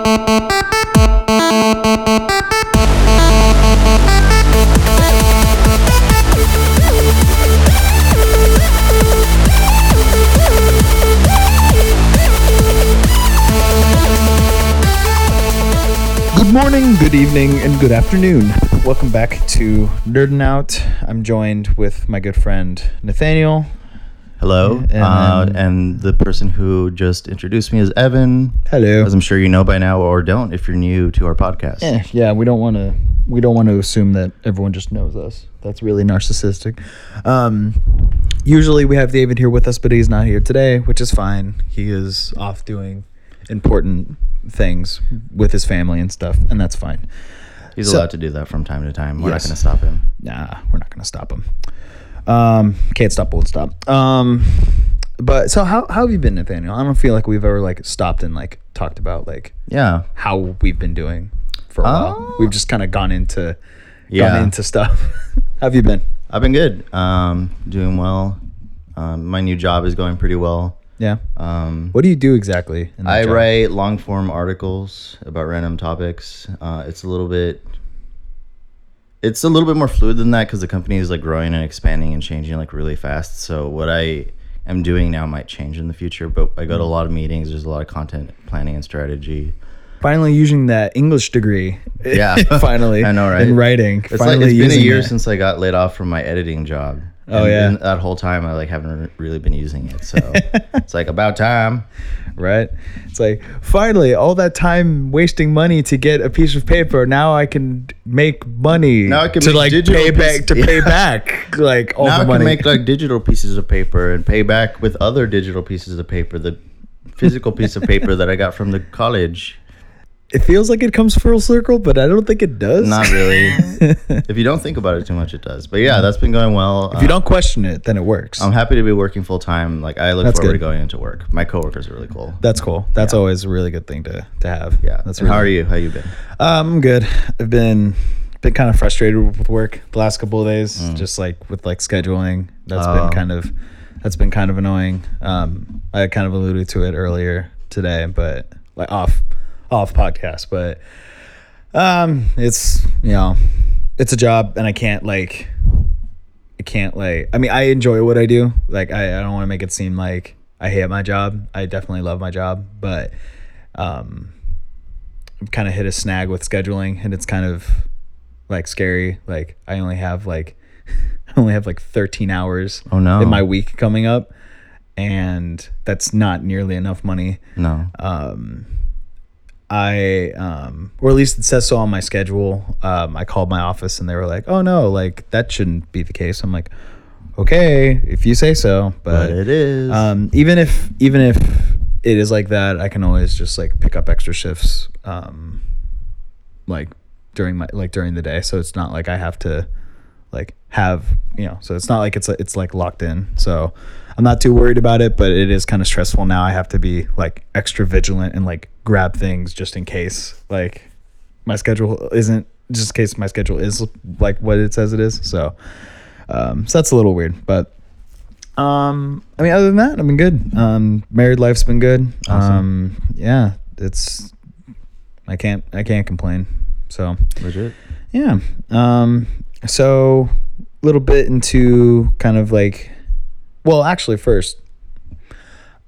Good morning, good evening, and good afternoon. Welcome back to Nerdin' Out. I'm joined with my good friend Nathaniel. Hello, And uh, and the person who just introduced me is Evan, Hello. as I'm sure you know by now, or don't if you're new to our podcast. Eh, yeah, we don't want to. We don't want to assume that everyone just knows us. That's really narcissistic. Um, usually we have David here with us, but he's not here today, which is fine. He is off doing important things with his family and stuff, and that's fine. He's So- allowed to do that from time to time. We're Yes. not going to stop him. Nah, we're not gonna stop him. Um, can't stop, won't stop. Um, but so how how have you been, Nathaniel? I don't feel like we've ever like stopped and like talked about like Yeah, how we've been doing for a while. Oh. We've just kind of gone into Yeah. gone into stuff. how have you been? I've been good. Um, doing well. Um, my new job is going pretty well. Yeah. Um, What do you do exactly? in I job? write long form articles about random topics. Uh, it's a little bit. It's a little bit more fluid than that because the company is like growing and expanding and changing like really fast. So what I am doing now might change in the future. But I go Mm. to a lot of meetings. There's a lot of content planning and strategy. Finally using that English degree. Yeah. finally. I know, right? In writing. It's finally like it's been a year that. since I got laid off from my editing job. Oh, And yeah. in that whole time I like haven't re- really been using it. So it's like about time. right? It's like finally all that time wasting money to get a piece of paper. Now I can make money. Now I can to make like pay back piece- to pay back like all now the I can money. make like digital pieces of paper and pay back with other digital pieces of paper. The physical piece of paper that I got from the college. It feels like it comes full circle, but I don't think it does. Not really. if you don't think about it too much, it does. But yeah, that's been going well. if you don't question it, then it works. I'm happy to be working full time. Like I look That's forward good. to going into work. My coworkers are really cool. That's cool. That's Yeah. always a really good thing to, to have. yeah. That's And how are you? How you been? Um, I'm good. I've been been kind of frustrated with work the last couple of days, Mm. just like with like scheduling. That's Oh. been kind of that's been kind of annoying. Um, I kind of alluded to it earlier today, but like off off podcast, but um, it's you know, it's a job, and I can't like. I can't like I mean I enjoy what I do. Like I, I don't want to make it seem like I hate my job. I definitely love my job, but um I've kind of hit a snag with scheduling and it's kind of like scary like i only have like i only have like 13 hours Oh, no. in my week coming up and that's not nearly enough money No. um i um or at least it says so on my schedule um i called my office and they were like oh no like that shouldn't be the case i'm like okay if you say so but but it is. um, even if even if it is like that, I can always just like pick up extra shifts, um, like during my like during the day. So it's not like I have to like have you know. So it's not like it's it's like locked in. So I'm not too worried about it, but it is kind of stressful now. I have to be like extra vigilant and like grab things just in case like my schedule isn't just in case my schedule is like what it says it is. So um, so that's a little weird, but um, I mean, other than that, I've been good. Um, married life's been good. Awesome. Um, yeah, it's I can't I can't complain. So Legit. yeah. Um, so a little bit into kind of like, well, actually, first,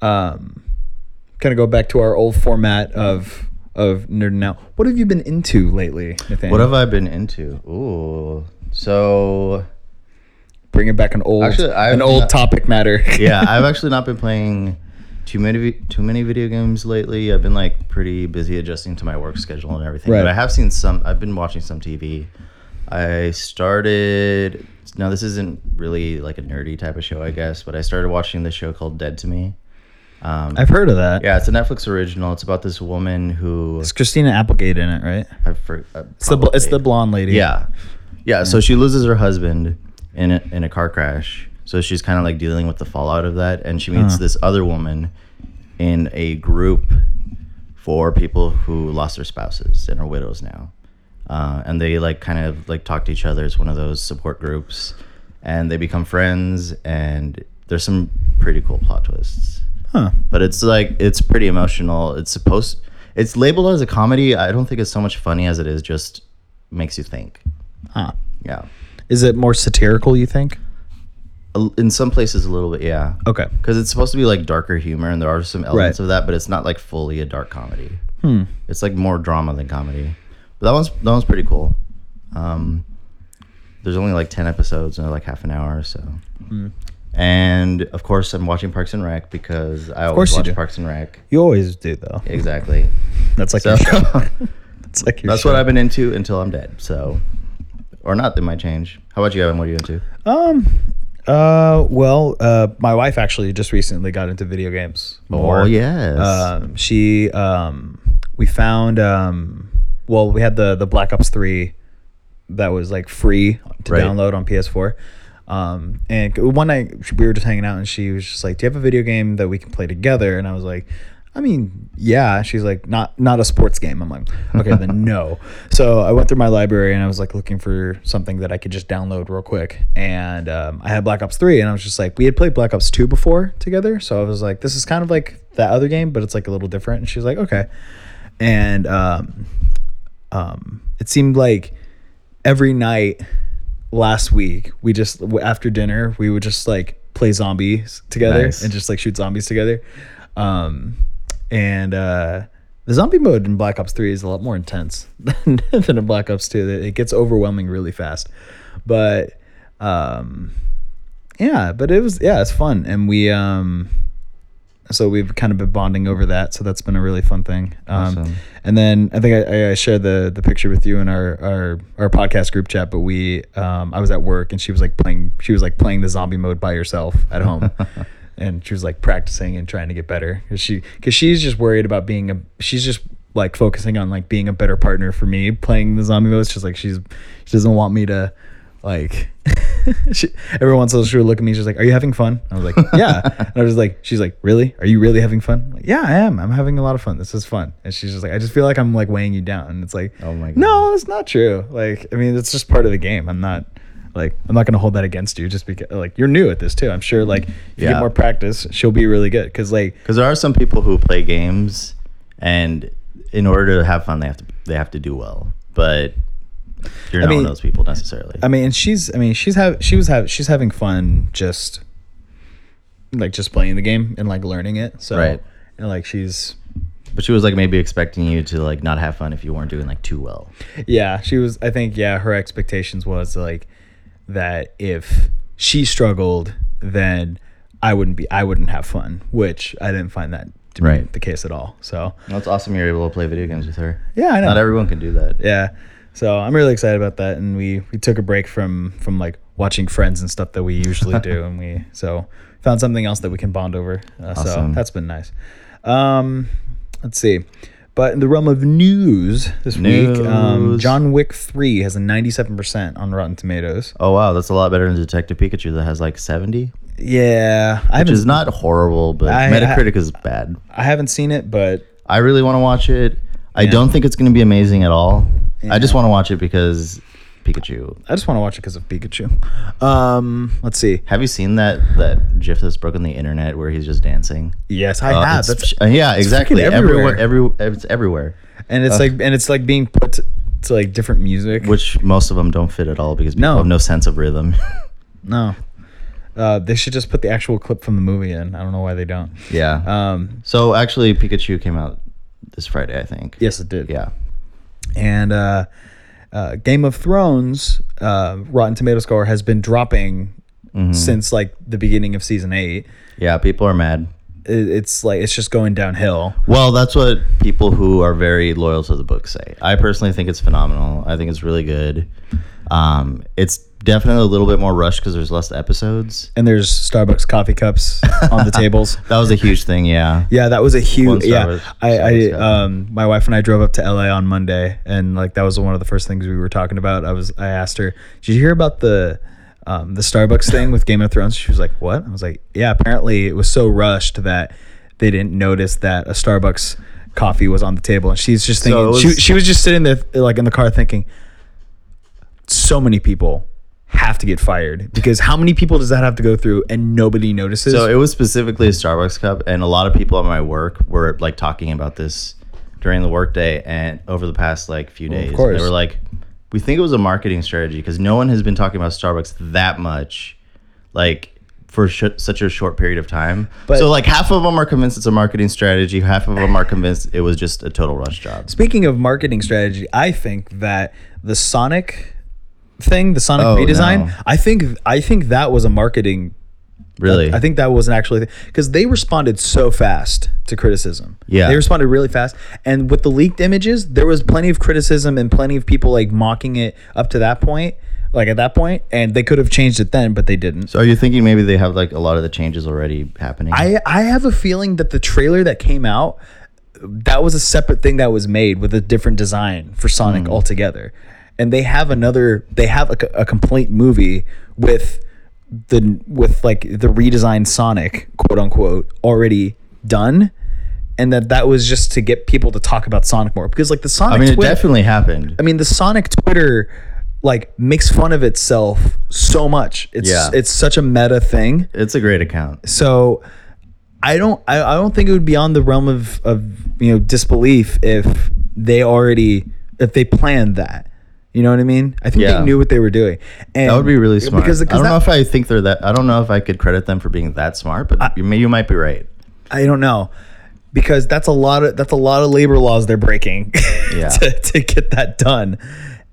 um, kind of go back to our old format of of nerding out. What have you been into lately, Nathaniel? What have I been into? Ooh. So bringing back an old Actually, I've an old not- topic matter? yeah, I've actually not been playing too many too many video games lately. I've been like pretty busy adjusting to my work schedule and everything. Right. But I have seen some. I've been watching some TV. I started. Now this isn't really like a nerdy type of show, I guess, but I started watching this show called Dead to Me. Um, I've heard of that. yeah, it's a Netflix original. It's about this woman who It's Christina Applegate in it, right? I for, uh, It's the it's the blonde lady. Yeah. Yeah. So she loses her husband in a, in a car crash. So she's kind of like dealing with the fallout of that. And she meets Huh. this other woman in a group for people who lost their spouses and are widows now. Uh, and they like kind of like talk to each other. as one of those support groups. And they become friends. And there's some pretty cool plot twists Huh. but it's like it's pretty emotional. It's supposed It's labeled as a comedy. I don't think it's so much funny as it is just makes you think. Huh. Yeah. Is it more satirical? You think? In some places, a little bit, yeah. Okay. Because it's supposed to be like darker humor, and there are some elements Right. of that, but it's not like fully a dark comedy. Hmm. It's like more drama than comedy. But that one's that one's pretty cool. Um, there's only like ten episodes and like half an hour, or so. Hmm. And of course, I'm watching Parks and Rec because I course always you watch do. Parks and Rec. You always do though. Exactly. That's like So your show. That's like your that's show. what I've been into until I'm dead. So, or not, that might change. How about you, Evan? What are you into? Um. Uh. Well. Uh. My wife actually just recently got into video games. Oh yes. Um. She. Um. We found. Um. Well, we had the the Black Ops Three, that was like free to Right. download on PS4. Um. And one night we were just hanging out, and she was just like, "Do you have a video game that we can play together?" And I was like. I mean, yeah. She's like, not not a sports game. I'm like, okay, then no. So I went through my library and I was like looking for something that I could just download real quick. And um, I had Black Ops Three, and I was just like, we had played Black Ops Two before together, so I was like, this is kind of like that other game, but it's like a little different. And she's like, okay. And um, um, it seemed like every night last week we just after dinner we would just like play zombies together Nice. and just like shoot zombies together. Um and uh the zombie mode in black ops 3 is a lot more intense than, than in black ops 2 it gets overwhelming really fast. But um yeah but it was yeah it's fun. And we um so we've kind of been bonding over that so that's been a really fun thing um Awesome. and then I think I, I shared the the picture with you in our, our our podcast group chat. But we, um, I was at work and she was like playing. She was like playing the zombie mode by herself at home, and she was like practicing and trying to get better. Cause she, cause she's just worried about being a. She's just like focusing on like being a better partner for me playing the zombie mode. It's just like she's she doesn't want me to like. she, every once in a while she would look at me. She's like, "Are you having fun?" I was like, "Yeah." and I was like, "She's like, really? Are you really having fun?" I'm like, yeah, I am. I'm having a lot of fun. This is fun. And she's just like, "I just feel like I'm like weighing you down." And it's like, Oh my god, no, it's not true. Like, I mean, it's just part of the game. I'm not like I'm not gonna hold that against you just because like you're new at this too. I'm sure like if you get more practice, she'll be really good. Cause like Because there are some people who play games, and in order to have fun, they have to they have to do well. But you're I not mean- one of those people necessarily. I mean, and she's I mean she's have she was have she's having fun just like just playing the game and like learning it. So Right. and like she's but she was like maybe expecting you to like not have fun if you weren't doing like too well. yeah she was I think yeah her expectations was like that if she struggled then I wouldn't be I wouldn't have fun, which I didn't find that to be the case at all. So that's awesome you're able to play video games with her. yeah, I know. Not everyone can do that. yeah so i'm really excited about that. And we we took a break from from like watching friends and stuff that we usually do. And we so found something else that we can bond over. Uh, so that's been nice. Um let's see. But in the realm of news this week um, john wick 3 has a 97% on rotten tomatoes. Oh wow, that's a lot better than Detective Pikachu that has like 70, yeah. I which is not horrible, but I- Metacritic is bad. i haven't seen it but I really want to watch it. I Yeah. don't think it's going to be amazing at all. I just want to watch it because Pikachu. i just want to watch it because of pikachu um let's see Have you seen that that GIF that's broken the internet where he's just dancing? yes i Uh, have it's- that's uh, yeah, exactly. freaking Everywhere, everywhere. every it's everywhere. and it's Ugh. like and it's like being put to, to like different music Which most of them don't fit at all because people No. have no sense of rhythm. No. Uh, they should just put the actual clip from the movie in. I don't know why they don't. yeah. Um, so actually, Pikachu came out this Friday, I think. yes, it did. Yeah. And uh, uh, Game of Thrones uh, Rotten Tomato score has been dropping Mhm. since like the beginning of season eight. Yeah, people are mad. It, it's like it's just going downhill. Well, that's what people who are very loyal to the book say. I personally think it's phenomenal. I think it's really good. Um, it's definitely a little bit more rushed because there's less episodes. And there's Starbucks coffee cups on the tables. That was a huge thing, yeah. Yeah, that was a huge. Yeah, I, I, um, my wife and I drove up to LA on Monday, and like that was one of the first things we were talking about. I was, I asked her, "Did you hear about the, um, the Starbucks thing with Game of Thrones?" She was like, "What?" I was like, "Yeah, apparently it was so rushed that they didn't notice that a Starbucks coffee was on the table." And she's just So thinking, she, she was just sitting there, like in the car, thinking, "So many people." Have to get fired because how many people does that have to go through and nobody notices? So it was specifically a Starbucks cup, and a lot of people at my work were like talking about this during the workday and over the past like few Well, of days. course. They were like, we think it was a marketing strategy because no one has been talking about Starbucks that much, like for sh- such a short period of time. But- so like half of them are convinced it's a marketing strategy, half of them are convinced it was just a total rush job. Speaking of marketing strategy, I think that the Sonic thing, the Sonic Oh, redesign, no. I think I think that was a marketing. Really, I think that was an actually because they responded so fast to criticism. Yeah. they responded really fast, and with the leaked images, there was plenty of criticism and plenty of people like mocking it up to that point. Like at that point, and they could have changed it then, but they didn't. So are you thinking maybe they have like a lot of the changes already happening? I I have a feeling that the trailer that came out that was a separate thing that was made with a different design for Sonic hmm. altogether. And they have another they have a, a complete movie with the with like the redesigned Sonic, quote unquote, already done. And that that was just to get people to talk about Sonic more because like the Sonic I mean, it Twitter, definitely happened. I mean, the Sonic Twitter like makes fun of itself so much. It's Yeah. it's such a meta thing. It's a great account. So I don't I, I don't think it would be on the realm of, of you know disbelief if they already if they planned that. You know what I mean? I think Yeah. they knew what they were doing. And That would be really smart. Because, I don't that- know if I think they're that. I don't know if I could credit them for being that smart, but you, may, you might be right. I don't know. Because that's a lot of that's a lot of labor laws they're breaking Yeah. to, to get that done.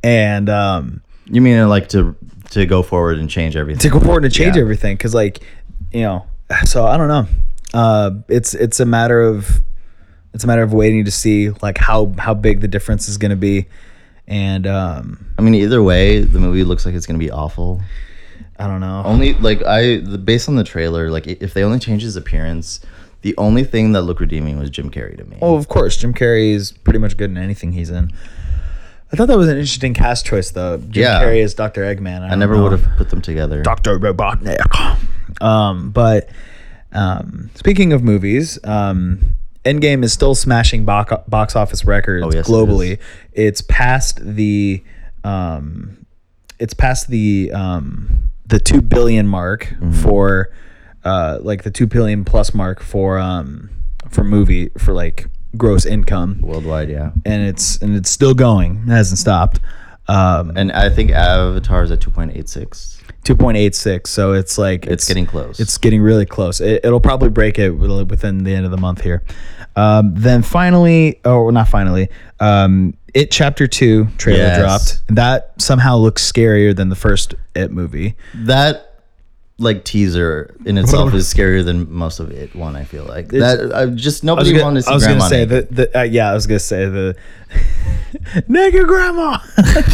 And um You mean like to to go forward and change everything? to go forward and change Yeah. everything because like you know so i don't know uh it's it's a matter of it's a matter of waiting to see like how how big the difference is going to be and um I mean, either way, the movie looks like it's gonna be awful. i don't know Only like I, the, based on the trailer, like if they only change his appearance, the only thing that looked redeeming was Jim Carrey to me. oh of course jim carrey is pretty much good in anything he's in i thought that was an interesting cast choice though jim Yeah. carrey as dr eggman I never would have put them together. Dr. Robotnik. Um, but um, speaking of movies, um, Endgame is still smashing box, box office records Oh, yes, globally. is. it's past the um, it's past the um, the two billion mark Mm-hmm. for uh, like the two billion plus mark for um, for movie for like gross income, worldwide, yeah. and it's and it's still going. It hasn't stopped. Um, And I think Avatar is at two point eight six. 2.86 so it's like It's getting close. it's getting really close it, it'll probably break it within the end of the month here um, then finally or not finally um, it chapter 2 trailer Yes. dropped that somehow looks scarier than the first it movie that like teaser in itself is scarier than most of it. One, I feel like that. I just nobody wanted to see I was gonna say the uh, yeah I was gonna say the naked grandma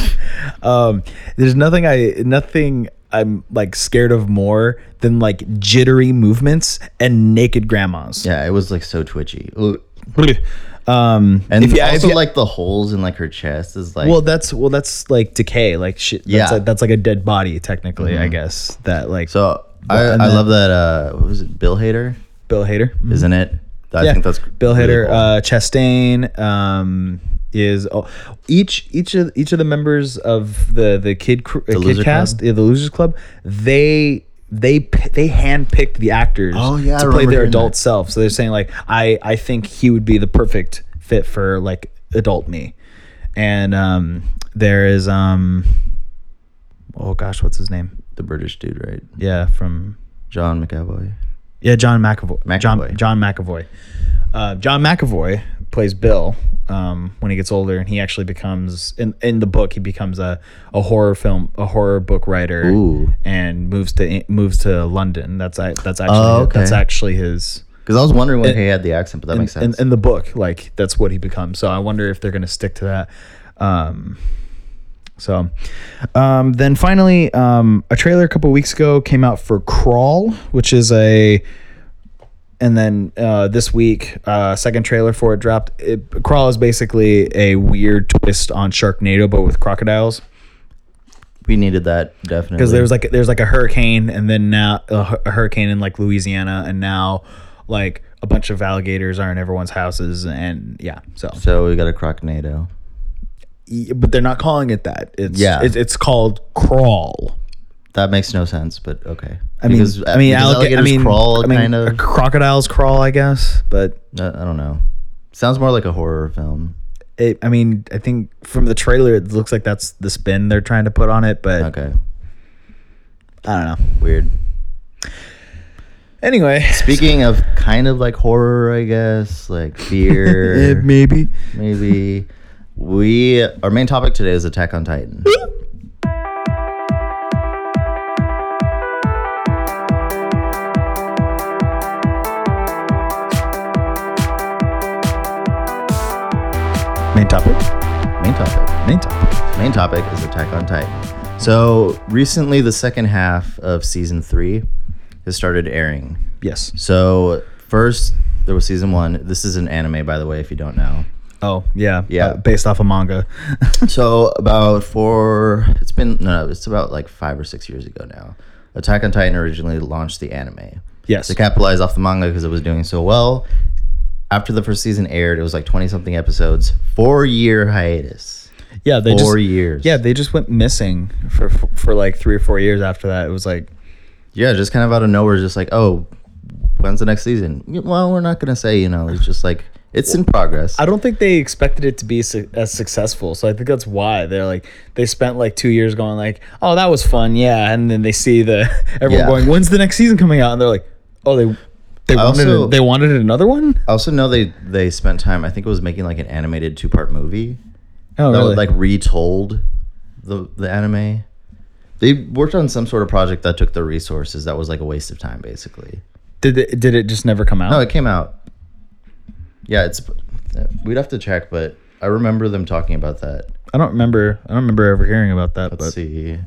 um, there's nothing I nothing I'm like scared of more than like jittery movements and naked grandmas Yeah, it was like so twitchy. Ugh. Um, And if you- if also you- like the holes in like her chest is like well, that's well, that's like decay, like shit. That's Yeah. Mm-hmm. a, that's like a dead body, technically. I guess that like so I, I then- love that uh what was it Bill Hader Bill Hader, isn't it I yeah, think that's Bill really Hader, cool. uh, Chastain, um, is oh, each each of each of the members of the the kid cr- uh, kid cast, Club? the Losers Club. They they they handpicked the actors Oh, yeah, I to play their adult that. self. So they're saying like I I think he would be the perfect fit for like adult me, and um, there is um, oh gosh, what's his name? the British dude right Yeah, from John McAvoy yeah, John McAvoy. John McAvoy. John McAvoy. Uh, John McAvoy plays Bill um, when he gets older, and he actually becomes in in the book he becomes a, a horror film a horror book writer Ooh. and moves to moves to London. That's I that's actually Oh, okay. that's actually his because I was wondering when And- he had the accent but that in, makes in, sense in the book like that's what he becomes. So I wonder if they're gonna stick to that. Um, so, um, then finally, um, a trailer a couple weeks ago came out for Crawl, which is a, and then uh, this week, uh, second trailer for it dropped. It, Crawl is basically a weird twist on Sharknado, but with crocodiles. we needed that definitely Because there's like there's like a hurricane, and then now a, a hurricane in like Louisiana, and now like a bunch of alligators are in everyone's houses, and yeah, so so we got a crocnado but they're not calling it that. It's Yeah. it's, it's called crawl. That makes no sense but okay I mean, Because, uh, I mean, because alligators mean, crawl I mean, kind of crocodiles crawl, I guess, but I I don't know Sounds more like a horror film. It, I mean, I think from the trailer, it looks like that's the spin they're trying to put on it, but Okay. I don't know. Weird. Anyway, Speaking of kind of like horror, I guess, like fear, maybe. maybe. We our main topic today is Attack on Titan. Main topic. Main topic. Main topic. Main topic is Attack on Titan. So recently, the second half of season three has started airing. Yes. So first there was season one. This is an anime, by the way, if you don't know. Oh yeah. Yeah. Uh, based off a manga. So about four, it's been no, no, it's about like five or six years ago now. Attack on Titan originally launched the anime yes. to capitalize off the manga because it was doing so well. After the first season aired, it was like twenty something episodes, four year hiatus, Yeah. They four just. years. Yeah, they just went missing for for like three or four years after that. It was like, yeah, just kind of out of nowhere, just like oh, when's the next season? Well, we're not gonna say, you know, it's just like it's in progress. I don't think they expected it to be su- as successful. So I think that's why they're like they spent like two years going like, oh, that was fun, yeah, and then they see the everyone Yeah. going, when's the next season coming out? And they're like, oh, they they I wanted also- a, they wanted another one. I also know they they spent time. I think it was making like an animated two part movie. Oh, that really? was, like retold the the anime. They worked on some sort of project that took their resources. That was like a waste of time, basically. did it, did it just never come out? No, it came out. Yeah, it's. We'd have to check, but I remember them talking about that. I don't remember. I don't remember ever hearing about that. Let's but see.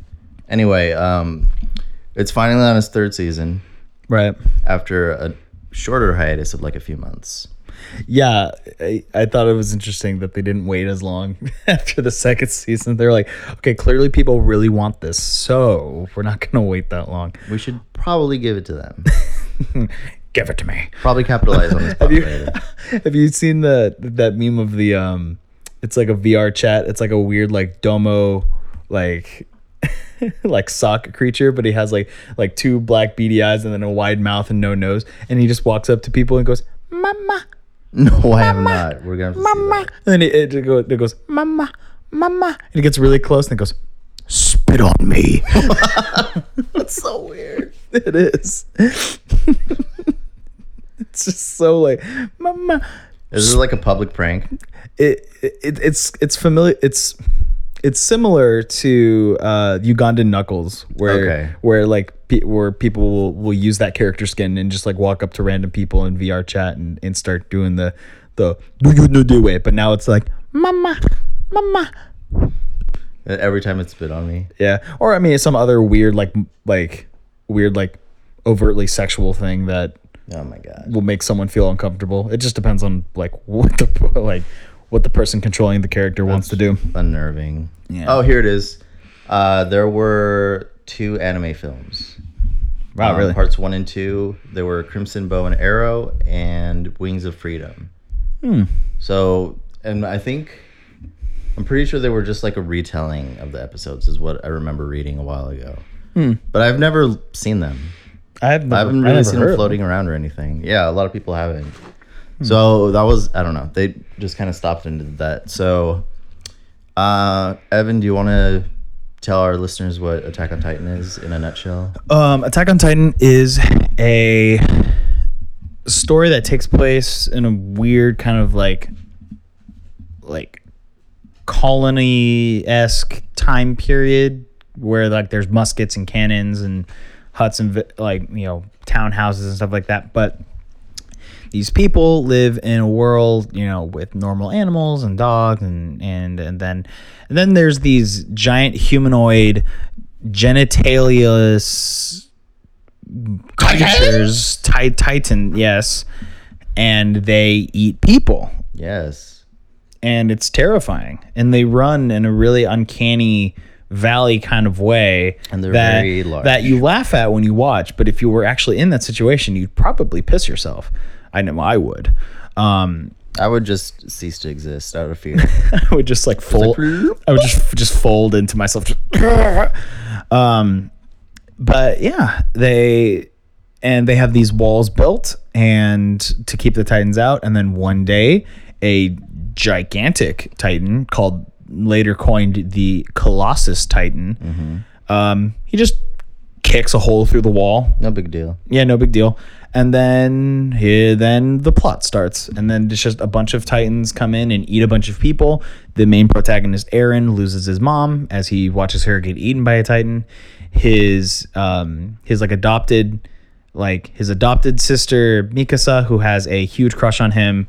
Anyway, um, it's finally on its third season right, after a shorter hiatus of like a few months. yeah, I, I thought it was interesting that they didn't wait as long after the second season. They're like, okay, clearly people really want this, so we're not gonna wait that long. We should probably give it to them. Give it to me. Probably capitalize on this. have you have you seen the that meme of the um it's like a VR chat. It's like a weird like domo like like sock creature, but he has like like two black beady eyes and then a wide mouth and no nose. And he just walks up to people and goes, Mama, No, I have not. We're gonna have to see Mama. And then it, it, goes, it goes, Mama, Mama. And it gets really close and it goes, Spit on me. That's so weird. it is. it's just so like, Mama. Is this like a public prank? it, it it's it's familiar it's it's similar to uh Ugandan Knuckles where Okay. where like pe- where people will, will use that character skin and just like walk up to random people in VR chat and, and start doing the the do you know do it but now it's like mama mama Every time it spit on me. yeah or I mean it's some other weird like like weird like overtly sexual thing that Oh my god. will make someone feel uncomfortable it just depends on like what the like what the person controlling the character wants to do Unnerving. Yeah. Oh, here it is. Uh, there were two anime films. wow Um, really Parts one and two. There were Crimson Bow and Arrow and Wings of Freedom. Hmm. So, and I think I'm pretty sure they were just like a retelling of the episodes, is what I remember reading a while ago. Hmm. But I've never seen them. I haven't, I haven't I really never seen heard them of floating around or anything. Yeah, a lot of people haven't. So that was I don't know. They just kind of stopped into that. So, uh, Evan, do you want to tell our listeners what Attack on Titan is in a nutshell? Um, Attack on Titan is a story that takes place in a weird kind of like like colony esque time period where like there's muskets and cannons and huts and like you know townhouses and stuff like that, but these people live in a world, you know, with normal animals and dogs and and and then and then there's these giant humanoid genitalious creatures, ti- titan, yes, and they eat people. Yes. And it's terrifying. And they run in a really uncanny valley kind of way And they're that, very large. that you laugh at when you watch, but if you were actually in that situation, you'd probably piss yourself. I know I would. Um, I would just cease to exist out of fear. I would just like fold. I would just just fold into myself. Just, um, but yeah, they and they have these walls built and to keep the titans out. And then one day, a gigantic Titan called later coined the Colossus Titan. Um, he just kicks a hole through the wall. No big deal. Yeah, no big deal. And then here, then the plot starts, and then it's just a bunch of titans come in and eat a bunch of people. The main protagonist, Eren, loses his mom as he watches her get eaten by a titan. His um his like adopted like his adopted sister Mikasa, who has a huge crush on him,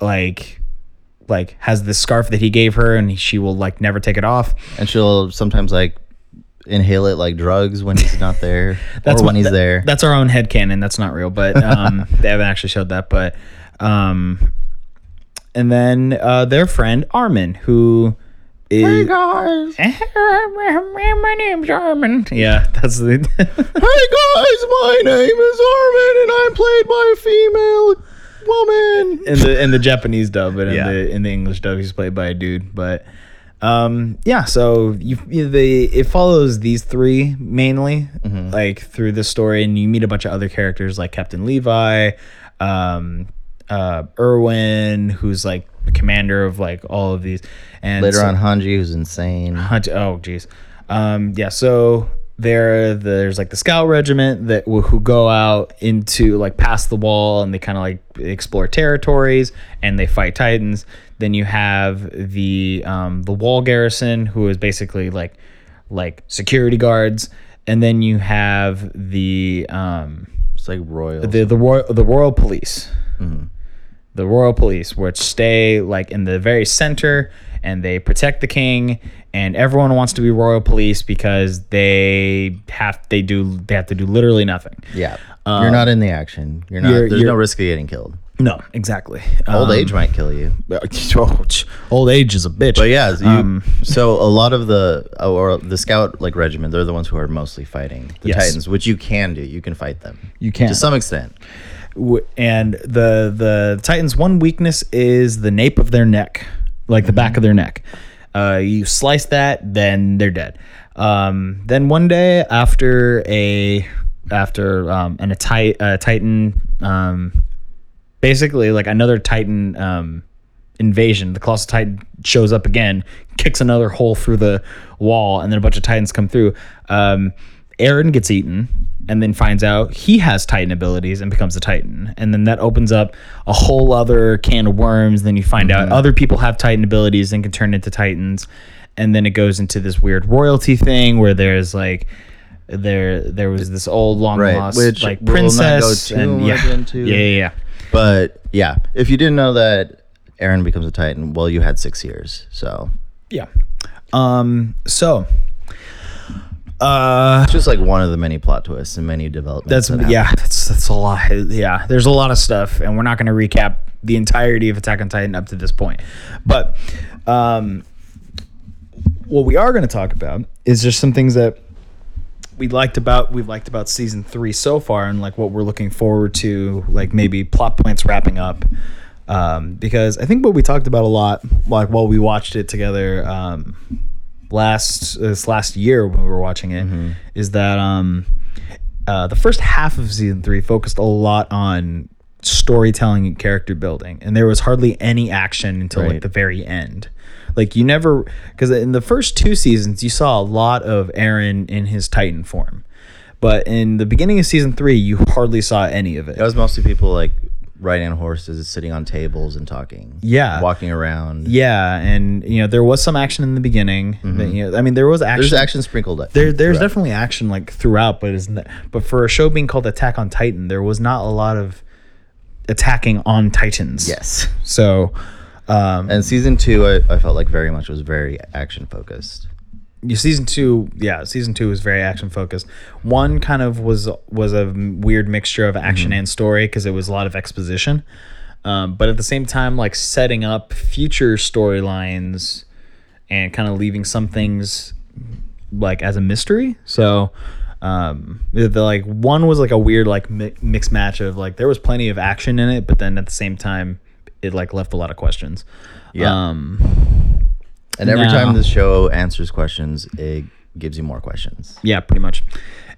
like like has this scarf that he gave her, and she will like never take it off. And she'll sometimes like inhale it like drugs when he's not there That's or when what- he's that- there. That's our own head headcanon. That's not real, but um, they haven't actually showed that. But um, and then uh, their friend Armin, who is hey guys. my name's Armin. Yeah, that's the Hey guys, my name is Armin and I'm played by a female woman. in the in the Japanese dub, but in Yeah. the in the English dub, he's played by a dude. But um, yeah, so you, you the it follows these three mainly, like through the story, and you meet a bunch of other characters like Captain Levi, um, uh, Erwin, who's like the commander of like all of these, and Later so- on, Hanji, who's insane. Hunt. Oh, geez. Um, yeah. So there, there's like the scout regiment that who go out into like past the wall and they kind of like explore territories and they fight titans. Then you have the um, the wall garrison who is basically like like security guards, and then you have the um, It's like royal. the the royal the royal police the royal police which stay like in the very center and they protect the king and everyone wants to be royal police because they have they do they have to do literally nothing yeah. you're not in the action. You're not. Um, you're- there's you're- no risk of getting killed. No exactly Old Um, age might kill you. old age is a bitch But yeah, you, Um, so a lot of the or the scout like regiment, they're the ones who are mostly fighting the Yes. Titans, which you can do. You can fight them. You can. to some extent. And the the titans one weakness is the nape of their neck like the back of their neck uh, you slice that then they're dead um, then one day after a after um, an a, ti- a titan um, basically like another titan um, invasion. The colossal titan shows up again kicks another hole through the wall and then a bunch of titans come through. Um, eren gets eaten and then finds out he has titan abilities and becomes a titan. And then that opens up a whole other can of worms. Then you find out other people have titan abilities and can turn into titans. And then it goes into this weird royalty thing where there's like there there was this old long Right, lost which like we'll not go princess and yeah, into. yeah yeah yeah But yeah, if you didn't know that Eren becomes a Titan, well, you had six years. So Yeah. Um. So. Uh. it's just like one of the many plot twists and many developments. That's that yeah. That's that's a lot. Yeah. There's a lot of stuff, and we're not going to recap the entirety of Attack on Titan up to this point, but um, what we are going to talk about is just some things that we liked about we've liked about season three so far, and like what we're looking forward to, like maybe plot points wrapping up. Um, because I think what we talked about a lot, like while we watched it together, um, last this last year when we were watching it, is that um, uh, the first half of season three focused a lot on storytelling and character building, and there was hardly any action until like the very end. Like you never, because in the first two seasons you saw a lot of Eren in his Titan form, but in the beginning of season three you hardly saw any of it. It was mostly people like riding on horses, sitting on tables and talking. Yeah. walking around. Yeah, and you know there was some action in the beginning. that, mm-hmm. you know, I mean there was action. There's action sprinkled. up There, there's throughout. definitely action like throughout, but isn't that, but for a show being called Attack on Titan, there was not a lot of attacking on Titans. yes. So, um, And season two, I, I felt like very much was very action focused. season two, yeah, season two was very action focused. One kind of was was a weird mixture of action and story because it was a lot of exposition, um, but at the same time, like setting up future storylines and kind of leaving some things like as a mystery. So, um, the, the, like one was like a weird like mi- mixed match of like there was plenty of action in it, but then at the same time, it like left a lot of questions. Yeah. Um, And every No. time the show answers questions, it gives you more questions. Yeah, pretty much.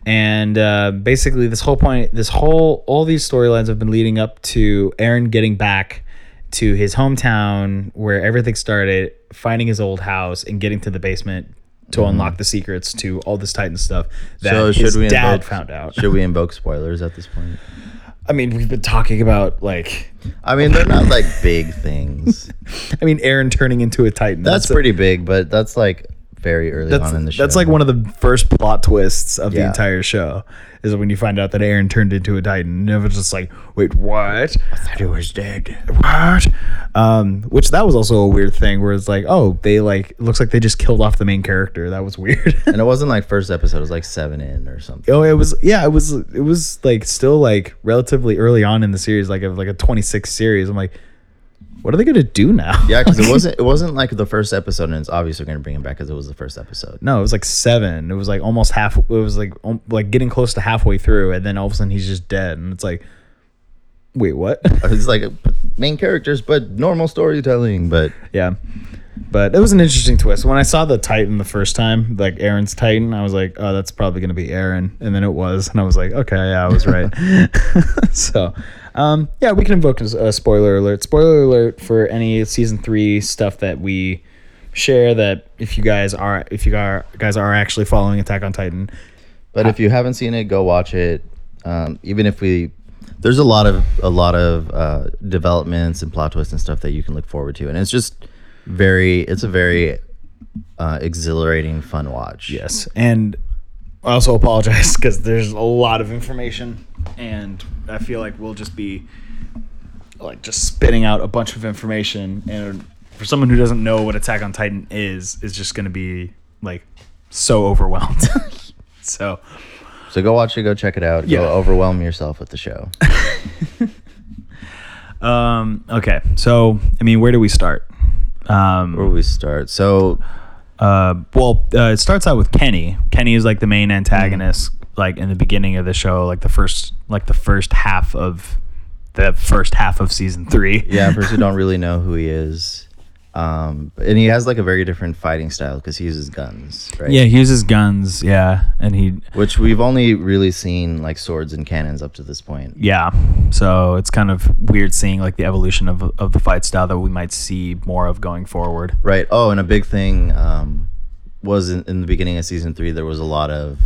And uh, basically, this whole point, this whole, all these storylines have been leading up to Eren getting back to his hometown where everything started, finding his old house and getting to the basement to unlock the secrets to all this Titan stuff that Mm-hmm. So his should we dad invoke, found out. Should we invoke spoilers at this point? I mean, we've been talking about like, I mean, they're not like big things. I mean, Eren turning into a Titan. That's a- pretty big, but that's like very early That's, on in the show. that's like one of the first plot twists of the entire show is when you find out that Eren turned into a Titan. And it was just like, wait, what? I thought he was dead. What? Um, which that was also a weird thing where it's like, oh, they like it looks like they just killed off the main character. That was weird. And it wasn't like first episode; it was like seven in or something. oh, it was yeah, it was it was like still like relatively early on in the series, like of like a 26 series. I'm like, what are they gonna do now? Yeah, because it wasn't it wasn't like the first episode, and it's obviously going to bring him back because it was the first episode. No, it was like seven. It was like almost half. It was like um, like getting close to halfway through, and then all of a sudden he's just dead, and it's like, wait, what? It's like main characters, but normal storytelling. But yeah, but it was an interesting twist. When I saw the Titan the first time, like Eren's Titan, I was like, oh, that's probably gonna be Eren, and then it was, and I was like, okay, yeah, I was right. so, um, yeah, we can invoke a spoiler alert. Spoiler alert for any season three stuff that we share. That if you guys are, if you are guys are actually following Attack on Titan, but if you haven't seen it, go watch it. Um, even if we, there's a lot of a lot of uh, developments and plot twists and stuff that you can look forward to, and it's just very. It's a very uh, exhilarating, fun watch. Yes, and I also apologize because there's a lot of information, and I feel like we'll just be like just spitting out a bunch of information, and for someone who doesn't know what Attack on Titan is, is just going to be like so overwhelmed. so So go watch it. Go check it out. Yeah. Go overwhelm yourself with the show. um, okay, so I mean, where do we start? Um, Where do we start? So uh, well, uh, it starts out with Kenny. Kenny is like the main antagonist, like in the beginning of the show, like the first, like the first half of the first half of season three. yeah, first we don't really know who he is, um, and he has like a very different fighting style because he uses guns, right? Yeah, he uses guns. Yeah, and he, which we've only really seen like swords and cannons up to this point. yeah. So it's kind of weird seeing like the evolution of of the fight style that we might see more of going forward. Right. Oh, and a big thing um, was in, in the beginning of season three. There was a lot of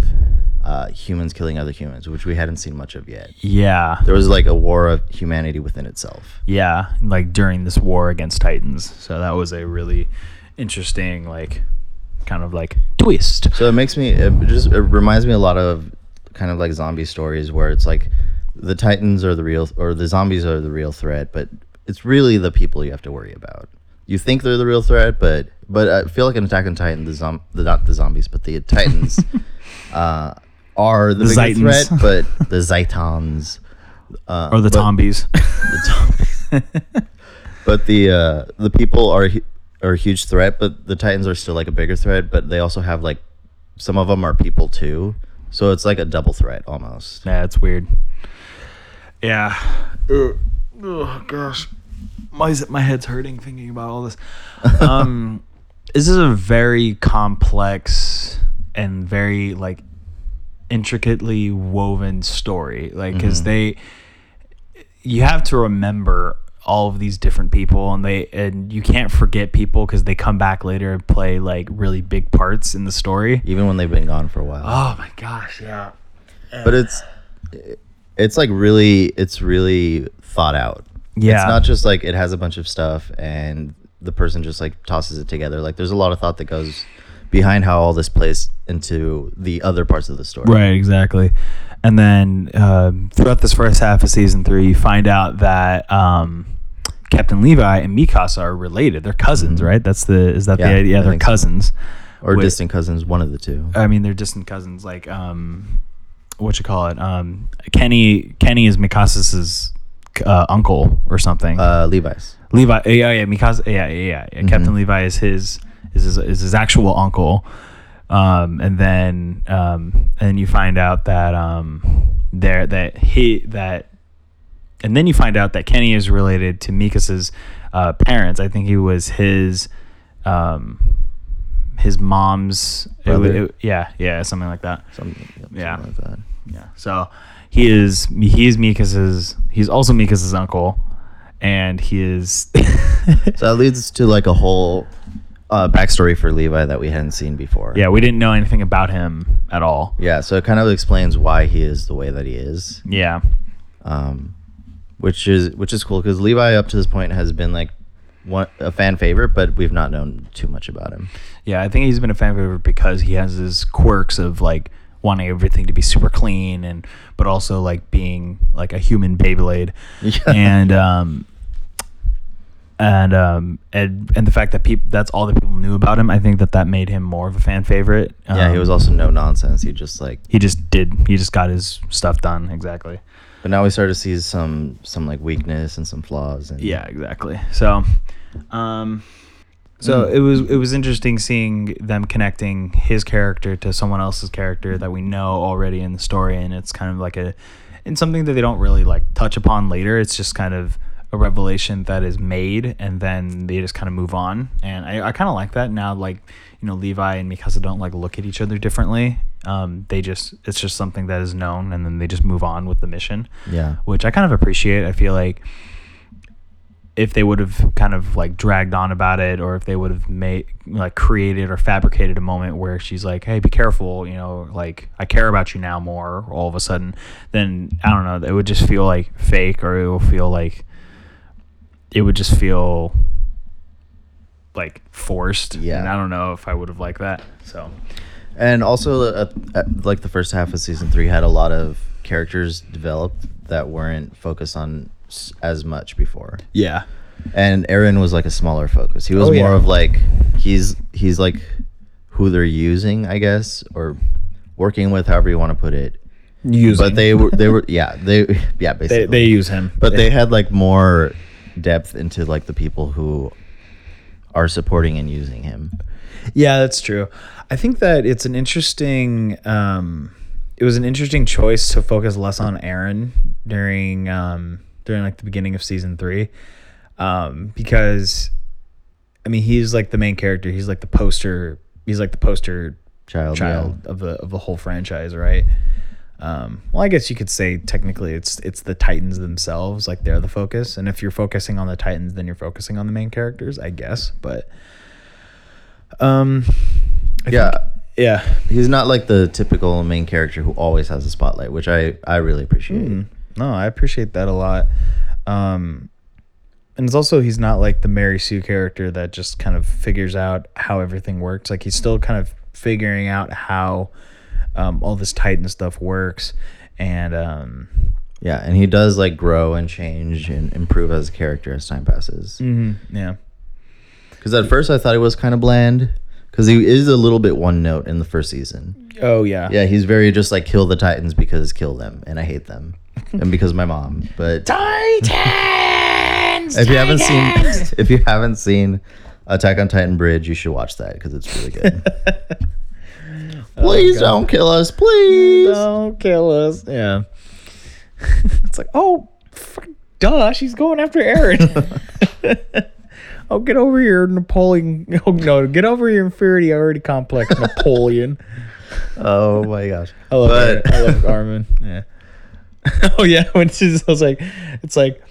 uh, humans killing other humans, which we hadn't seen much of yet. Yeah, There was like a war of humanity within itself. yeah. Like during this war against Titans. So that was a really interesting, like, kind of like twist. So it makes me. It just it reminds me a lot of kind of like zombie stories where it's like the titans are the real or the zombies are the real threat, but it's really the people you have to worry about. You think they're the real threat, but but I feel like an Attack on Titan, the zom the not the zombies, but the titans uh, are the, The bigger Zitans. threat, but the Zitons uh, Or the but- zombies. the zombies. but the uh, the people are are a huge threat, but the Titans are still like a bigger threat. But they also have like some of them are people too, so it's like a double threat almost. Yeah, it's weird. Yeah. Ugh. Oh gosh, my my head's hurting thinking about all this. Um, this is a very complex and very like intricately woven story. Like, because mm-hmm. they, you have to remember all of these different people, and they and you can't forget people because they come back later and play like really big parts in the story. Even when they've been gone for a while, Oh my gosh, yeah. but it's it's like really it's really thought out. Yeah. it's not just like it has a bunch of stuff and the person just like tosses it together. Like there's a lot of thought that goes behind how all this plays into the other parts of the story. Right, exactly. And then um, throughout this first half of season three, you find out that um, Captain Levi and Mikasa are related. They're cousins, right? That's the is that Mm-hmm. Yeah, the idea? I They're think so. cousins. Or Wait. distant cousins, one of the two. I mean, they're distant cousins. Like, um, what you call it? Um, Kenny Kenny is Mikasa's uh, uncle or something. Uh, Levi's. Levi, yeah, yeah, Mikasa, yeah, yeah, yeah. yeah. Captain Levi is his is his, is his actual uncle, um, and then um, and you find out that um, there that he that, and then you find out that Kenny is related to Mikasa's uh, parents. I think he was his um, his mom's, it it- yeah, yeah, something like that. Something, something Yeah. like that. Yeah. So he is he is Mikasa's he's also Mikasa's uncle, and he is. So that leads to like a whole uh, backstory for Levi that we hadn't seen before. yeah, we didn't know anything about him at all. Yeah. So it kind of explains why he is the way that he is. Yeah, um, which is which is cool because Levi up to this point has been like one a fan favorite, but we've not known too much about him. yeah. I think he's been a fan favorite because he has his quirks of like wanting everything to be super clean and but also like being like a human Beyblade. Yeah. and um and um and and the fact that people that's all that people knew about him i think that that made him more of a fan favorite yeah, he Um, was also no nonsense. He just like, he just did he just got his stuff done exactly but now we start to see some some like weakness and some flaws. And yeah exactly so um so Mm. it was it was interesting seeing them connecting his character to someone else's character that we know already in the story and it's kind of like a and something that they don't really like touch upon later it's just kind of a revelation that is made and then they just kind of move on and i, I kind of like that now like you know levi and mikasa don't like look at each other differently um, they just it's just something that is known and then they just move on with the mission yeah, which I kind of appreciate. I feel like if they would have kind of like dragged on about it, or if they would have made like created or fabricated a moment where she's like, "Hey, be careful," you know, like I care about you now more. All of a sudden, then I don't know. It would just feel like fake, or it will feel like it would just feel like forced. Yeah. and I don't know if I would have liked that. So and also uh, uh, like the first half of season three had a lot of characters developed that weren't focused on as much before. yeah, and Eren was like a smaller focus. He was Oh, more yeah. of like he's he's like who they're using, I guess, or working with, however you want to put it. using. But they were they were yeah they yeah basically they, they use him, but they had like more depth into like the people who are supporting and using him. Yeah, that's true. I think that it's an interesting. Um, it was an interesting choice to focus less on Eren during um, during like the beginning of season three, um, because, I mean, he's like the main character. He's like the poster. He's like the poster Child, child of the of the whole franchise, right? Um, well, I guess you could say technically it's it's the Titans themselves, like they're the focus. And if you're focusing on the Titans, then you're focusing on the main characters, I guess. But um, I yeah. think- yeah, He's not like the typical main character who always has a spotlight, which I I really appreciate. Mm. No, I appreciate that a lot. Um, and it's also he's not like the Mary Sue character that just kind of figures out how everything works. Like he's still kind of figuring out how um, all this Titan stuff works, and um, Yeah, and he does like grow and change and improve as a character as time passes. yeah, Because at first I thought it was kind of bland. Because he is a little bit one note in the first season. oh yeah, Yeah, he's very just like kill the Titans because kill them, and I hate them, and because my mom. But Titans. if you haven't seen, if you haven't seen Attack on Titan Abridged, you should watch that because it's really good. Oh, please God. don't kill us, please. don't kill us. Yeah, it's like oh, frick, duh, she's going after Eren. Oh, get over your Napoleon. Oh, no, get over your inferiority complex, Napoleon. Oh my gosh! I love But- Eren. I love Armin. Yeah. oh, yeah. When she's I was like, it's like,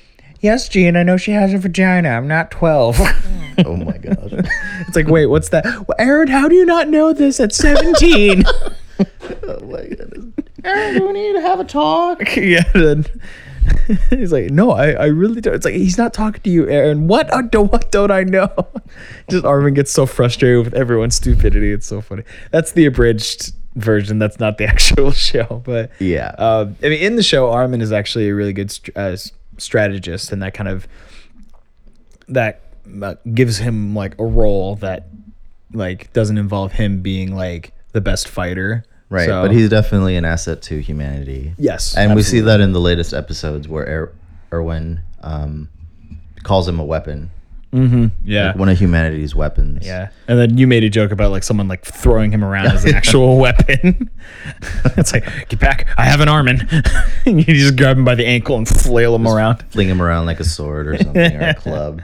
yes, Jean, I know she has a vagina. I'm not 12. oh my gosh! it's like, wait, what's that? Well, Eren, how do you not know this at 17? oh my goodness! Eren, do we need to have a talk? yeah. Then he's like, no, I, I really don't. It's like, he's not talking to you, Eren. What? Uh, do, what don't I know? Just Armin gets so frustrated with everyone's stupidity. It's so funny. That's the abridged version. That's not the actual show. But Yeah. uh, I mean, in the show, Armin is actually a really good uh, strategist, and that kind of that uh, gives him like a role that like doesn't involve him being like the best fighter. Right, So- but he's definitely an asset to humanity. yes, and we see that in the latest episodes where er- Erwin um, calls him a weapon, Mhm. Yeah. like one of humanity's weapons. Yeah, and then you made a joke about like someone like throwing him around as an actual weapon. it's like, get back! I have an Armin. and you just grab him by the ankle and flail him around. fling him around like a sword or something or a club.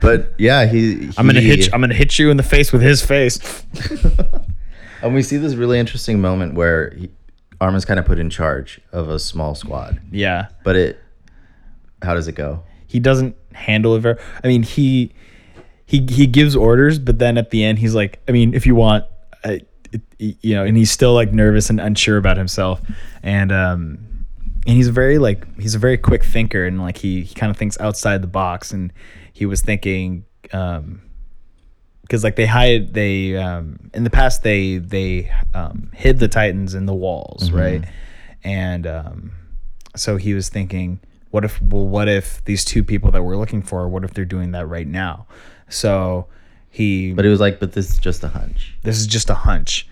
But yeah, he, I'm gonna hit. You, I'm gonna hit you in the face with his face. and we see this really interesting moment where he, Armin's kind of put in charge of a small squad. yeah, But it, how does it go? he doesn't handle it very I mean he he he gives orders but then at the end he's like I mean if you want uh, it, you know and he's still like nervous and unsure about himself. And um and he's very like he's a very quick thinker and like he, he kind of thinks outside the box. And he was thinking um because like they hide they um in the past they they um hid the titans in the walls right? And um so he was thinking what if well what if these two people that we're looking for what if they're doing that right now? So he But it was like, but this is just a hunch. this is just a hunch.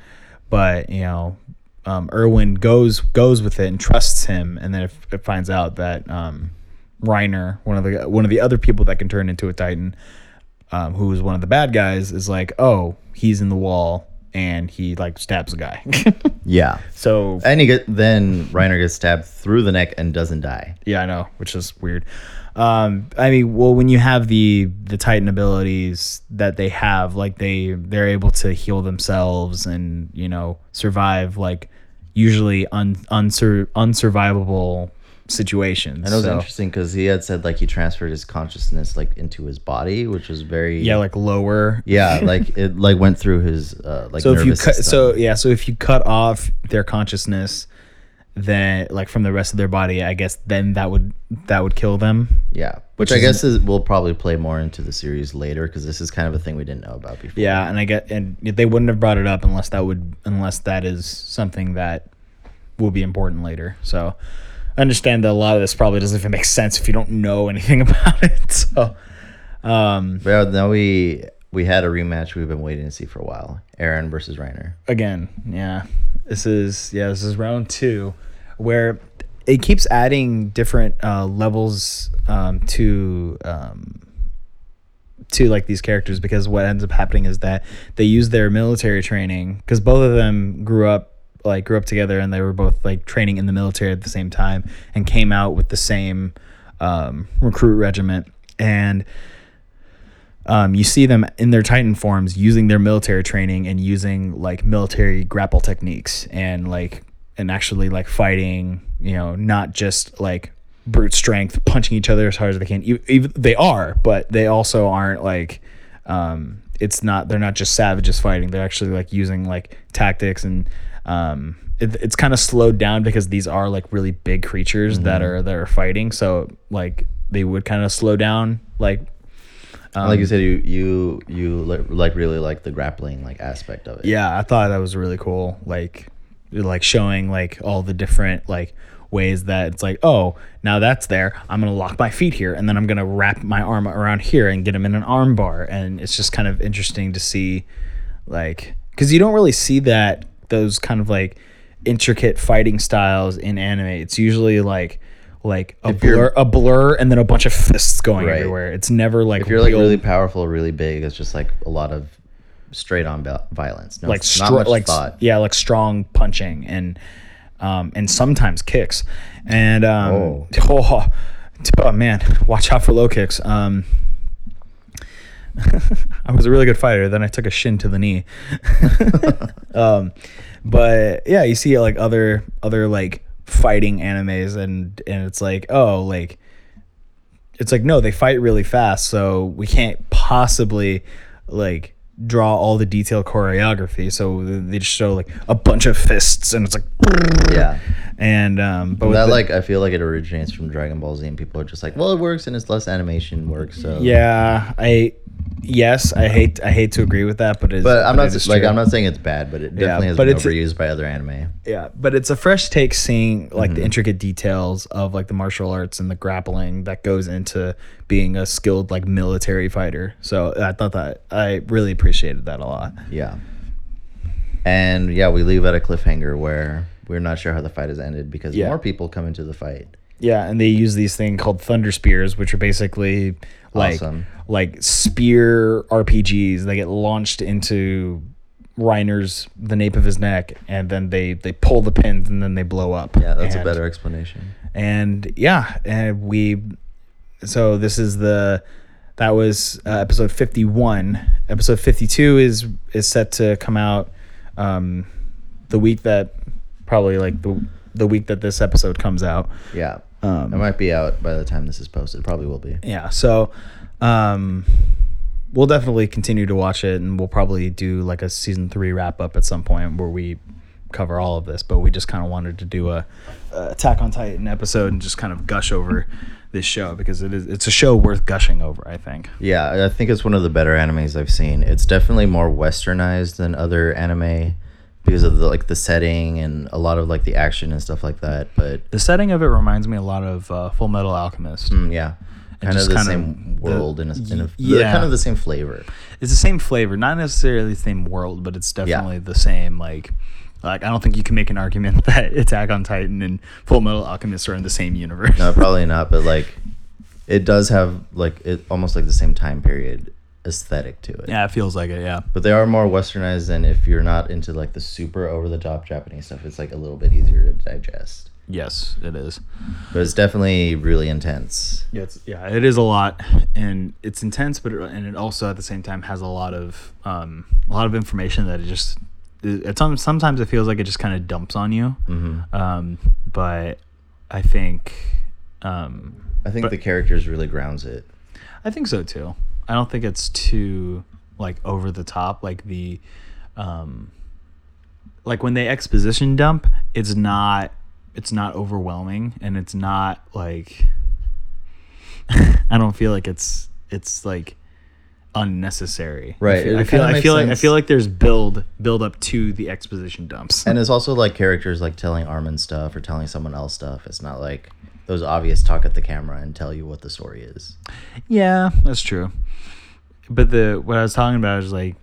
But you know um, Erwin goes goes with it and trusts him. And then it, it finds out that um, Reiner one of the one of the other people that can turn into a titan um, who is one of the bad guys is like oh he's in the wall and he like stabs a guy Yeah. so And he get then Reiner gets stabbed through the neck and doesn't die. Yeah, I know, which is weird. Um, I mean, well, when you have the the Titan abilities that they have, like they they're able to heal themselves and you know survive like usually un unsur- unsurvivable situations. And it was So, interesting because he had said like he transferred his consciousness like into his body, which was very Yeah, like lower. yeah, like it like went through his uh, like So if you cut, system. so yeah, so if you cut off their consciousness, then like from the rest of their body, I guess then that would that would kill them. yeah, which, which I guess is will probably play more into the series later because this is kind of a thing we didn't know about before. Yeah, and I get and they wouldn't have brought it up unless that would unless that is something that will be important later. So I understand that a lot of this probably doesn't even make sense if you don't know anything about it. So um yeah, now we we had a rematch we've been waiting to see for a while. Eren versus Reiner. again, yeah. This is yeah, this is round 2 where it keeps adding different uh levels um to um to like these characters because what ends up happening is that they use their military training because both of them grew up like grew up together and they were both like training in the military at the same time and came out with the same um, recruit regiment. And um, you see them in their titan forms using their military training and using like military grapple techniques and like and actually like fighting you know not just like brute strength punching each other as hard as they can. Even they are but they also aren't like um it's not they're not just savages fighting. They're actually like using like tactics and um it, it's kind of slowed down because these are like really big creatures that are that are fighting. So like they would kind of slow down like um, like you said, you you you like really like the grappling like aspect of it. yeah i thought that was really cool like like showing like all the different like ways that it's like oh now that's there. I'm gonna lock my feet here and then i'm gonna wrap my arm around here and get him in an arm bar. And it's just kind of interesting to see like because you don't really see that those kind of like intricate fighting styles in anime it's usually like like a If blur a blur and then a bunch of fists going Right. everywhere it's never like If you're like really powerful, really big, it's just like a lot of straight on violence. No, like not str- like thought. yeah, like strong punching and um and sometimes kicks. And um Oh. oh, oh, man, watch out for low kicks. Um I was a really good fighter, then I took a shin to the knee. um but yeah, you see like other other like fighting animes and and it's like, oh, like it's like no they fight really fast so we can't possibly like draw all the detailed choreography so they just show like a bunch of fists and it's like Yeah. and um but that the- like I feel like it originates from Dragon Ball Z, and people are just like, well, it works and it's less animation work. So yeah i yes i hate i hate to agree with that but it's But I'm but not like true. I'm not saying it's bad, but it Yeah, definitely has but been overused by other anime. yeah but it's a fresh take seeing like Mm-hmm. the intricate details of like the martial arts and the grappling that goes into being a skilled like military fighter so i thought that i really appreciated that a lot Yeah. And yeah, we leave at a cliffhanger where we're not sure how the fight has ended because Yeah. more people come into the fight. Yeah, and they use these thing called thunder spears, which are basically like Awesome. like spear RPGs. They get launched into Reiner's the nape of his neck, and then they they pull the pins, and then they blow up. Yeah, that's a better explanation. And yeah, and we. So this is the. That was uh, episode fifty one. Episode fifty two is is set to come out, um, the week that, probably like the the week that this episode comes out. Yeah. Um, It might be out by the time this is posted. It probably will be. yeah so um we'll definitely continue to watch it and we'll probably do like a season three wrap up at some point where we cover all of this but we just kind of wanted to do a, a attack on titan episode and just kind of gush over this show because it is it's a show worth gushing over i think Yeah, I think it's one of the better animes I've seen. It's definitely more westernized than other anime because of the like the setting and a lot of like the action and stuff like that. But the setting of it reminds me a lot of uh, full metal alchemist mm, yeah, kind of the kind of same the- world and in a, yeah. kind of the same flavor. it's the same flavor, not necessarily the same world, but it's definitely the same like like I don't think you can make an argument that Attack on Titan and Full Metal Alchemist are in the same universe. No, probably not. But like, it does have like it almost like the same time period aesthetic to it. yeah, it feels like it, yeah. But they are more westernized than if you're not into like the super over the top Japanese stuff. It's like a little bit easier to digest. Yes, it is. But it's definitely really intense. Yeah, it's, yeah, it is a lot, and it's intense, but it, and it also at the same time has a lot of um, a lot of information that it just it, it sometimes it feels like it just kind of dumps on you. hmm Um, but I think um, I think But- the characters really grounds it. I think so too. I don't think it's too like over the top like the um like when they exposition dump, it's not it's not overwhelming and it's not like I don't feel like it's it's like unnecessary. I Right, feel, I feel, I feel like I feel like there's build build up to the exposition dumps. And it's also like characters like telling Armin stuff or telling someone else stuff. It's not like those obvious talk at the camera and tell you what the story is. Yeah, that's true. But the what I was talking about is like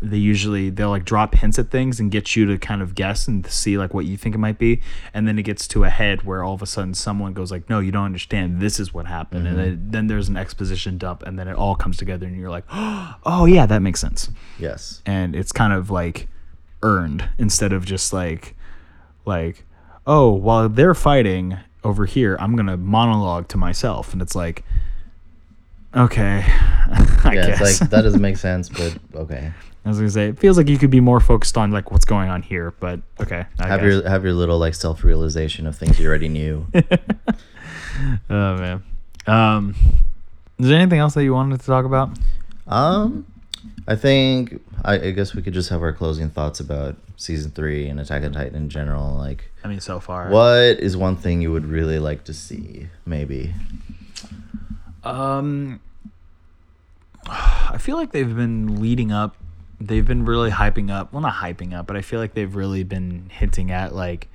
they usually they'll like drop hints at things and get you to kind of guess and see like what you think it might be, and then it gets to a head where all of a sudden someone goes like, "No, you don't understand. This is what happened," and mm-hmm. then, then there's an exposition dump, and then it all comes together, and you're like, "Oh yeah, that makes sense." Yes. and it's kind of like earned instead of just like like oh while they're fighting over here i'm gonna monologue to myself and it's like okay i yeah, guess it's like that doesn't make sense, but okay. i was gonna say it feels like you could be more focused on like what's going on here but okay I have guess. your have your little like self realization of things you already knew. oh man um is there anything else that you wanted to talk about um, I think I, I guess we could just have our closing thoughts about season three and Attack on Titan in general. Like, i mean so far what is one thing you would really like to see? Maybe. Um, I feel like they've been leading up. They've been really hyping up. Well, not hyping up, but I feel like they've really been hinting at like,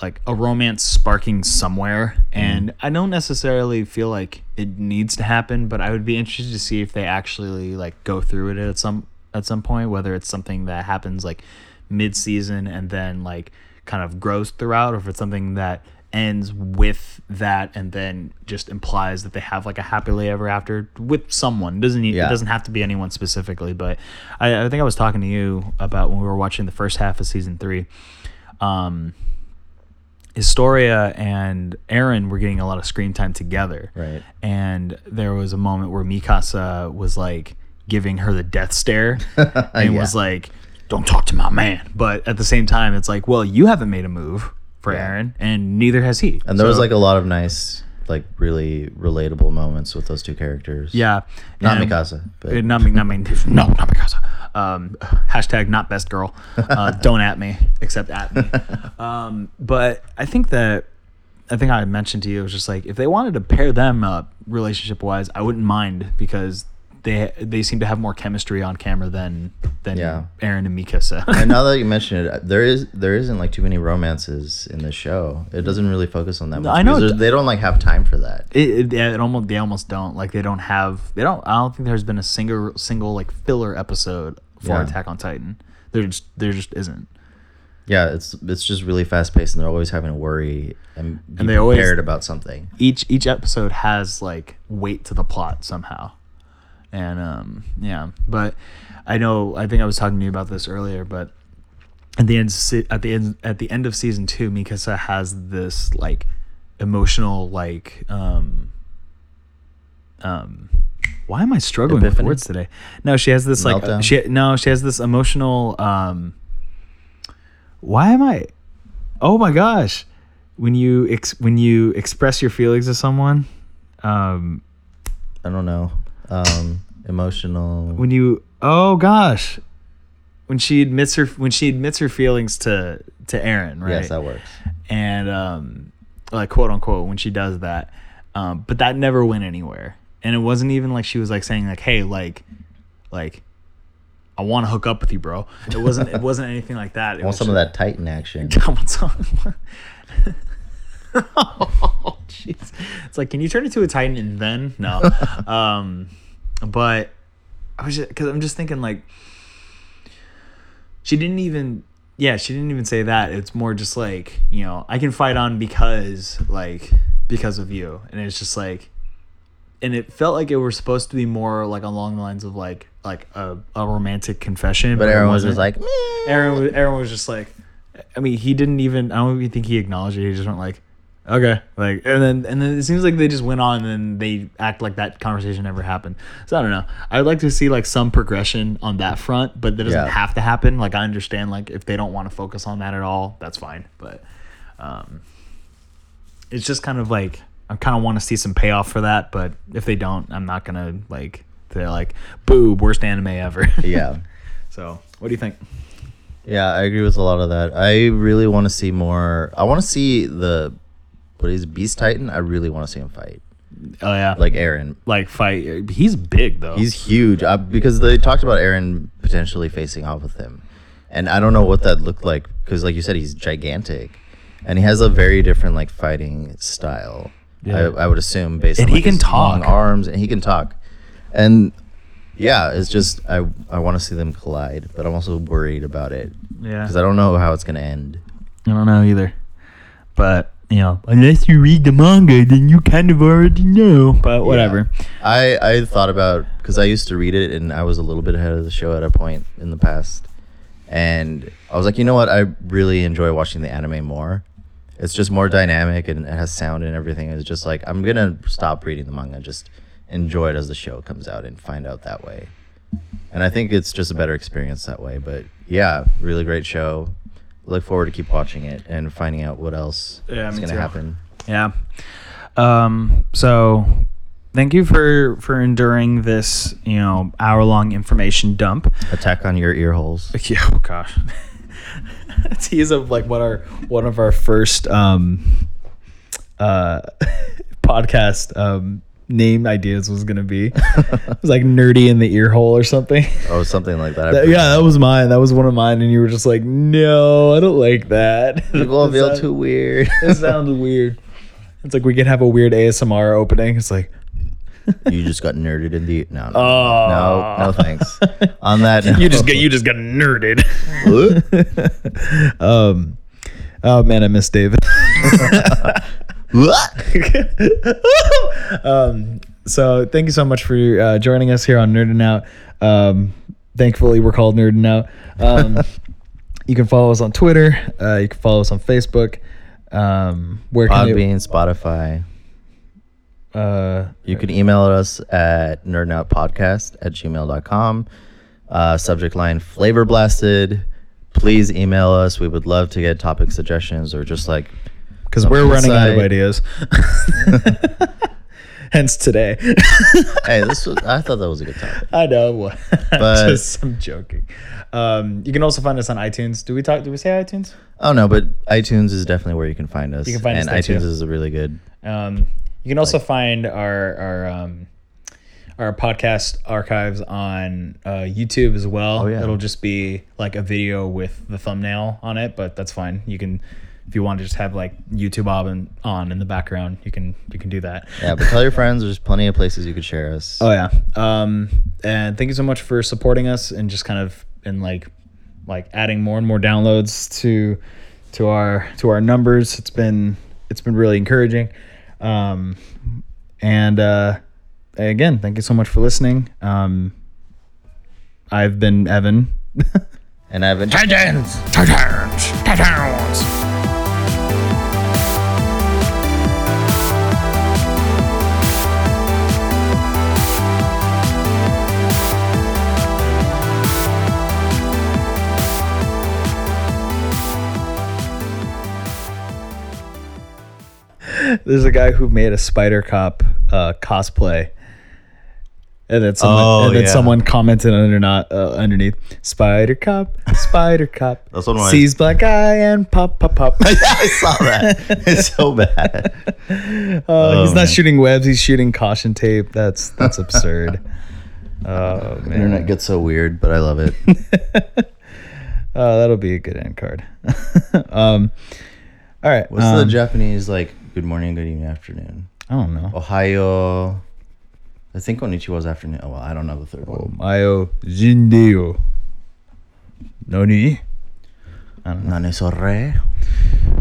like a romance sparking somewhere. And I don't necessarily feel like it needs to happen, but I would be interested to see if they actually like go through it at some at some point. Whether it's something that happens like mid season and then like kind of grows throughout, or if it's something that ends with that and then just implies that they have like a happily ever after with someone it doesn't need, Yeah. it doesn't have to be anyone specifically but I, I think i was talking to you about when we were watching the first half of season three um historia and eren were getting a lot of screen time together Right. and there was a moment where mikasa was like giving her the death stare and Yeah. was like don't talk to my man but at the same time it's like well you haven't made a move for Yeah. eren and neither has he And there was like a lot of nice, like really relatable moments with those two characters. yeah Not and- Mikasa, but Uh, not not me. No, not Mikasa. Um, hashtag not best girl. Uh, don't at me, except at me. Um, but I think that I think I mentioned to you it was just like if they wanted to pair them up relationship wise, I wouldn't mind because they they seem to have more chemistry on camera than than Yeah. Eren and Mikasa. and now that you mention it, there is there isn't like too many romances in the show. It doesn't really focus on that much. I know they don't like have time for that. It, it, it almost they almost don't like they don't have they don't I don't think there's been a single single like filler episode for Yeah. Attack on Titan. There just there just isn't. Yeah, it's it's just really fast paced, and they're always having to worry and be And they always- prepared about something. each each episode has like weight to the plot somehow and um yeah but i know i think i was talking to you about this earlier but at the end at the end at the end of season two mikasa has this like emotional like um um why am i struggling with words today no she has this like Meltdown? she no she has this emotional um why am i oh my gosh when you ex- when you express your feelings to someone, um, I don't know. Um, emotional. when you oh gosh, when she admits her when she admits her feelings to to Eren, right? Yes, that works. and um, like quote unquote when she does that, um, but that never went anywhere, and it wasn't even like she was like saying like, hey, like, like. I want to hook up with you, bro. It wasn't. It wasn't anything like that. It I want was some of that Titan action. Come on. oh, jeez. It's like, can you turn into a Titan and then? No. um, but I was just, because I'm just thinking, like, she didn't even, yeah, she didn't even say that. It's more just like, you know, I can fight on because, like, because of you. And it's just like, and it felt like it was supposed to be more like along the lines of like like a, a romantic confession But it Eren was just like, "Meh." Eren was Eren was just like, I mean, he didn't even. I don't even think he acknowledged it. He just went like, okay, like, and then and then it seems like they just went on and then they act like that conversation never happened. So I don't know. I would like to see like some progression on that front, but that doesn't Yeah. have to happen. Like I understand, like if they don't want to focus on that at all, that's fine. But um, it's just kind of like I kind of want to see some payoff for that. But if they don't, I'm not gonna like. They're like, boo, worst anime ever. yeah. so, what do you think? Yeah, I agree with a lot of that. I really want to see more. I want to see the what is Beast Titan. I really want to see him fight, Oh yeah, like Eren. like fight. He's big though. He's huge uh, because they talked about Eren potentially facing off with him, and I don't know what that looked like because, like you said, he's gigantic, and he has a very different like fighting style. Yeah. I, I would assume based And on he like, can his long talk. arms, and he can talk, and yeah, it's just I I want to see them collide, but I'm also worried about it yeah. because I don't know how it's gonna end. I don't know either, but you know, unless you read the manga, then you kind of already know. But whatever. I I thought about because I used to read it and I was a little bit ahead of the show at a point in the past, and I was like, you know what? I really enjoy watching the anime more. It's just more dynamic and it has sound and everything. It's just like I'm gonna stop reading the manga, just enjoy it as the show comes out and find out that way. And I think it's just a better experience that way. But yeah, really great show. Look forward to keep watching it and finding out what else Yeah, is gonna happen. Yeah. Um. So, thank you for for enduring this, you know, hour long information dump. Attack on your ear holes. Yeah. Oh gosh. Tease of like what our one of our first um uh podcast um name ideas was gonna be. it was like nerdy in the ear hole or something. Oh, something like that. That- yeah, that was mine. That was one of mine, and you were just like, "No, I don't like that." People feel too weird. It sounds weird. It's like we could have a weird ASMR opening. It's like, you just got nerded in the no no Oh. no, no thanks. On that, you just get you just got nerded. um, oh man, I miss David. um, so thank you so much for uh, joining us here on Nerding Out. Um, thankfully, we're called Nerding Out. Um, you can follow us on Twitter. Uh, you can follow us on Facebook. Um, where can Podbean, Spotify. uh, You can email us at nerdnoutpodcast at gmail.com. Uh, subject line flavor blasted. Please email us. We would love to get topic suggestions or just like because we're running out of ideas. Hence today. Hey, this was I thought that was a good topic. I know. But- Just I'm joking. Um, you can also find us on iTunes. Do we talk? Do we say iTunes? Oh no, but iTunes is definitely where you can find us. You can find us and there, iTunes too. is a really good. Um, you can also find our our um, our podcast archives on uh, YouTube as well. Oh, yeah. It'll just be like a video with the thumbnail on it, but that's fine. You can if you want to just have like YouTube on on in the background, you can you can do that. Yeah, but tell your friends. There's plenty of places you could share us. Oh yeah. Um, and thank you so much for supporting us and just kind of and like like adding more and more downloads to to our to our numbers. It's been it's been really encouraging. Um, and uh, again, thank you so much for listening. Um, I've been Evan. And I've been Titans, Titans, Titans. There's a guy who made a Spider Cop uh, cosplay. And then someone, Oh, and then yeah. someone commented under not uh, underneath Spider Cop, Spider Cop That's one my- sees black guy and pop pop pop. I saw that. It's so bad. Uh, Oh, he's man. not shooting webs; he's shooting caution tape. That's that's absurd. Oh man, internet gets so weird, but I love it. oh, that'll be a good end card. um, all right. What's the um, Japanese like? Good morning, good evening, afternoon. I don't know. Ohayo. I think Konnichiwa is afternoon. Oh well, I don't know the third one. Omayo Jindeo. Noni? I don't know. Nane sore.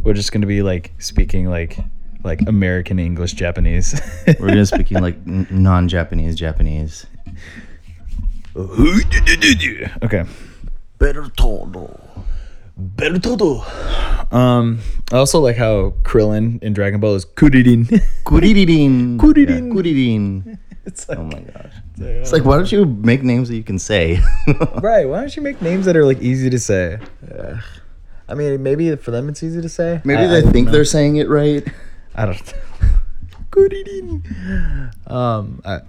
We're just gonna be like speaking like like American English Japanese. We're gonna speaking like n- non-Japanese Japanese. okay. Better todo. Better todo. Um, I also like how Krillin in Dragon Ball is Kuririn. Kuririn. Kuririn. Kuririn. it's like, Oh my gosh. It's like, why don't you make names that you can say? right. Why don't you make names that are like easy to say? Yeah. I mean, maybe for them it's easy to say. Maybe I- they I think know. they're saying it right. I don't. Kuririn. Um, I